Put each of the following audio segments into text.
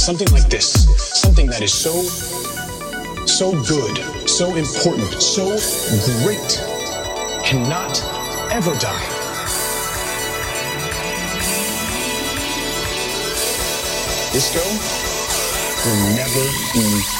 Something like this, something that is so, so good, so important, so great, cannot ever die. Disco will never be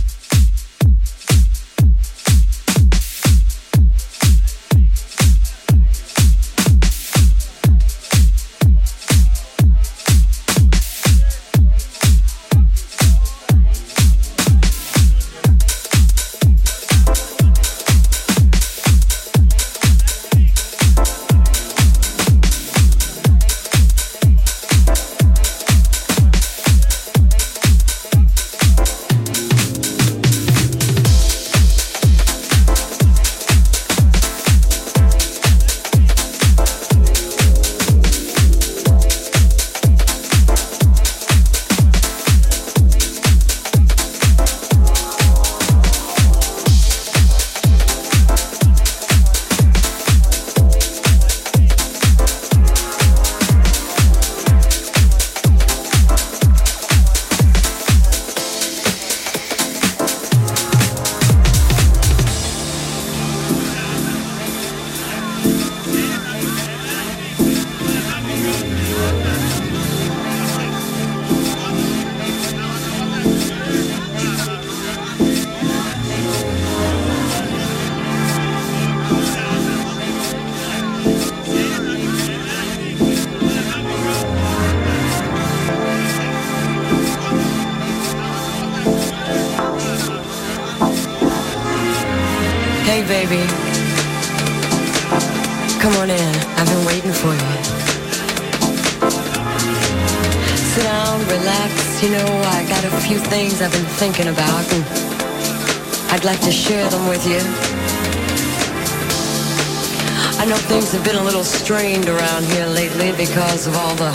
Thinking about, and I'd like to share them with you. I know things have been a little strained around here lately because of all the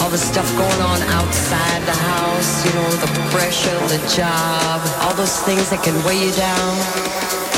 all the stuff going on outside the house, you know, the pressure, the job, all those things that can weigh you down.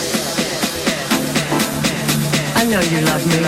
Know you love me.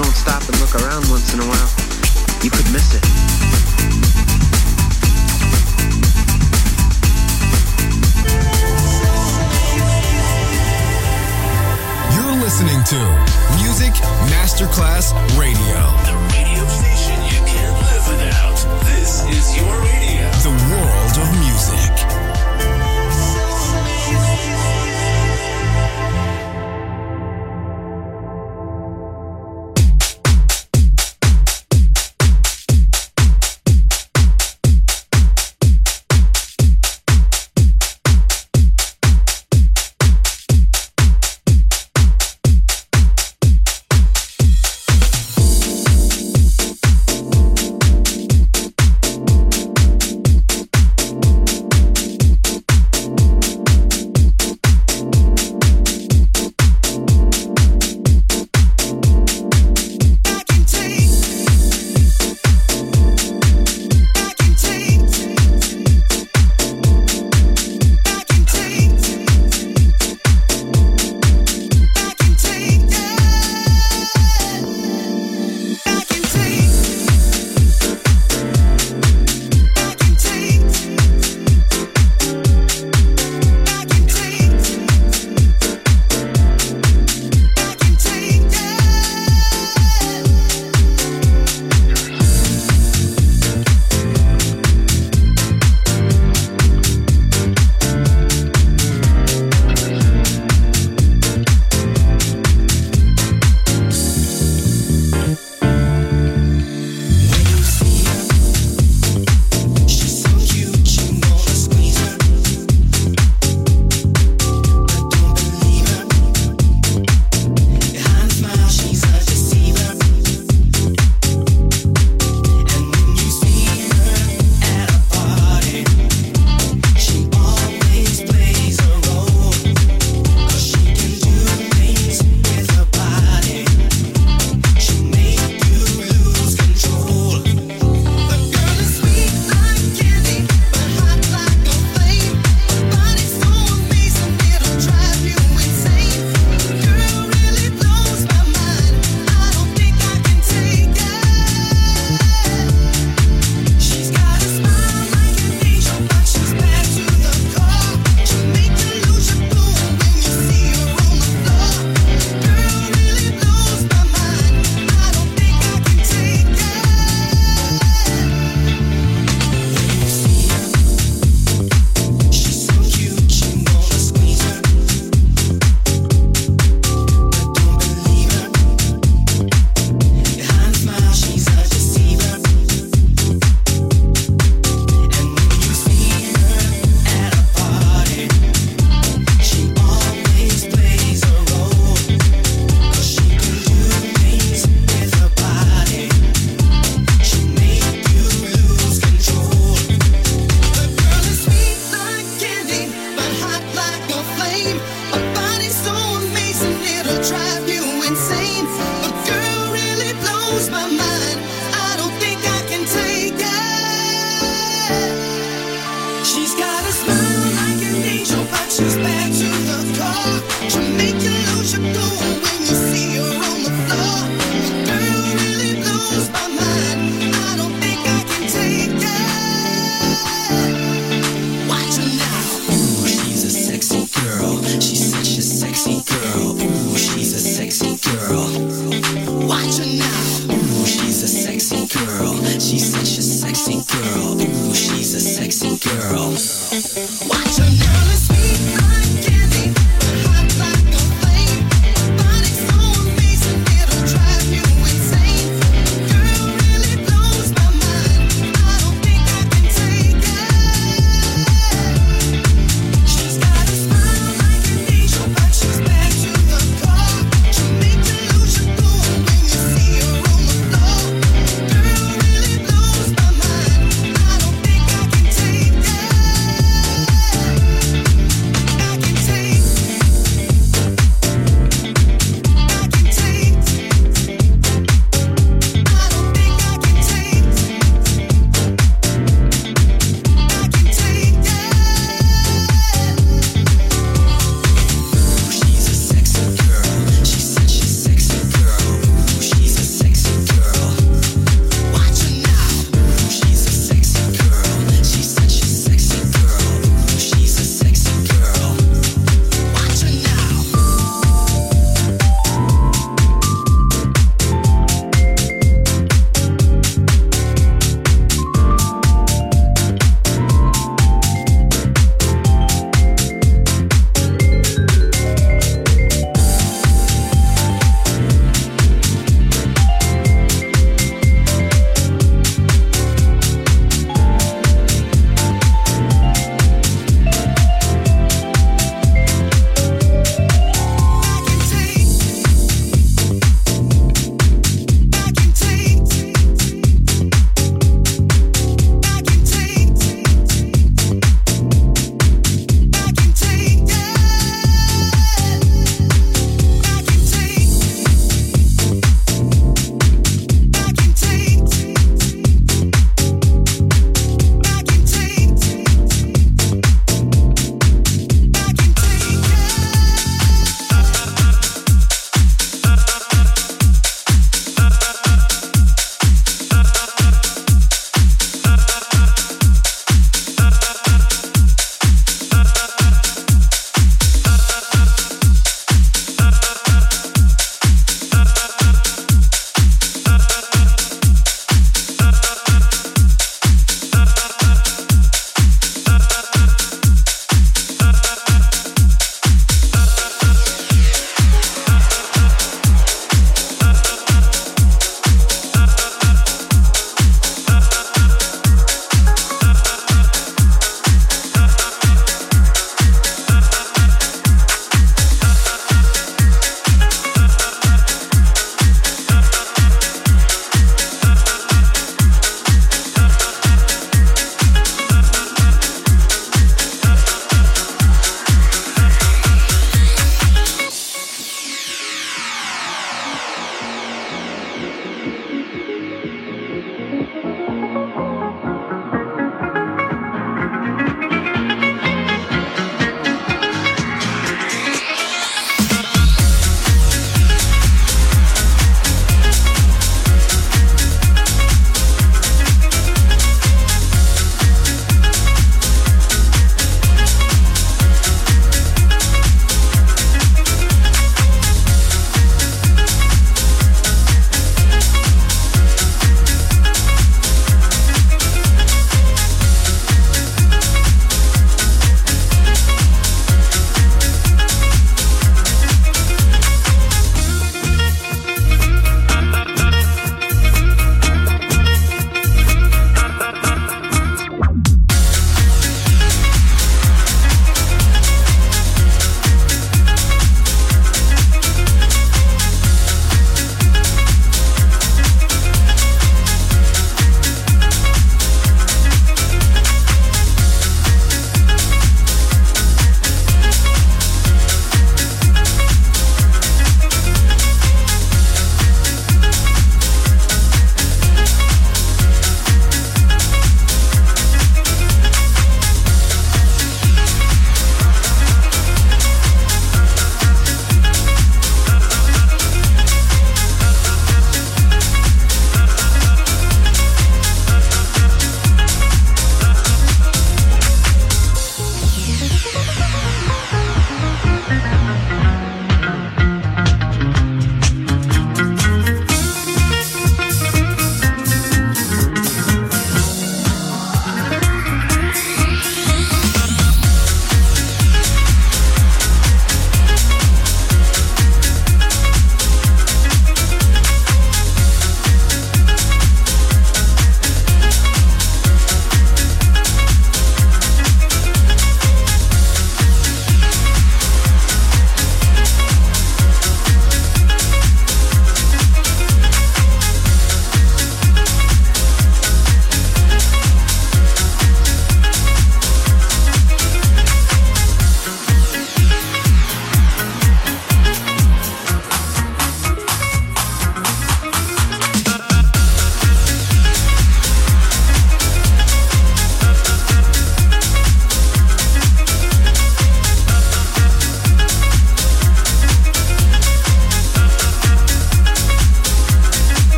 Walk around once in a while, you could miss it. You're listening to Music Masterclass Radio. The radio station you can't live without. This is your radio. The world of music.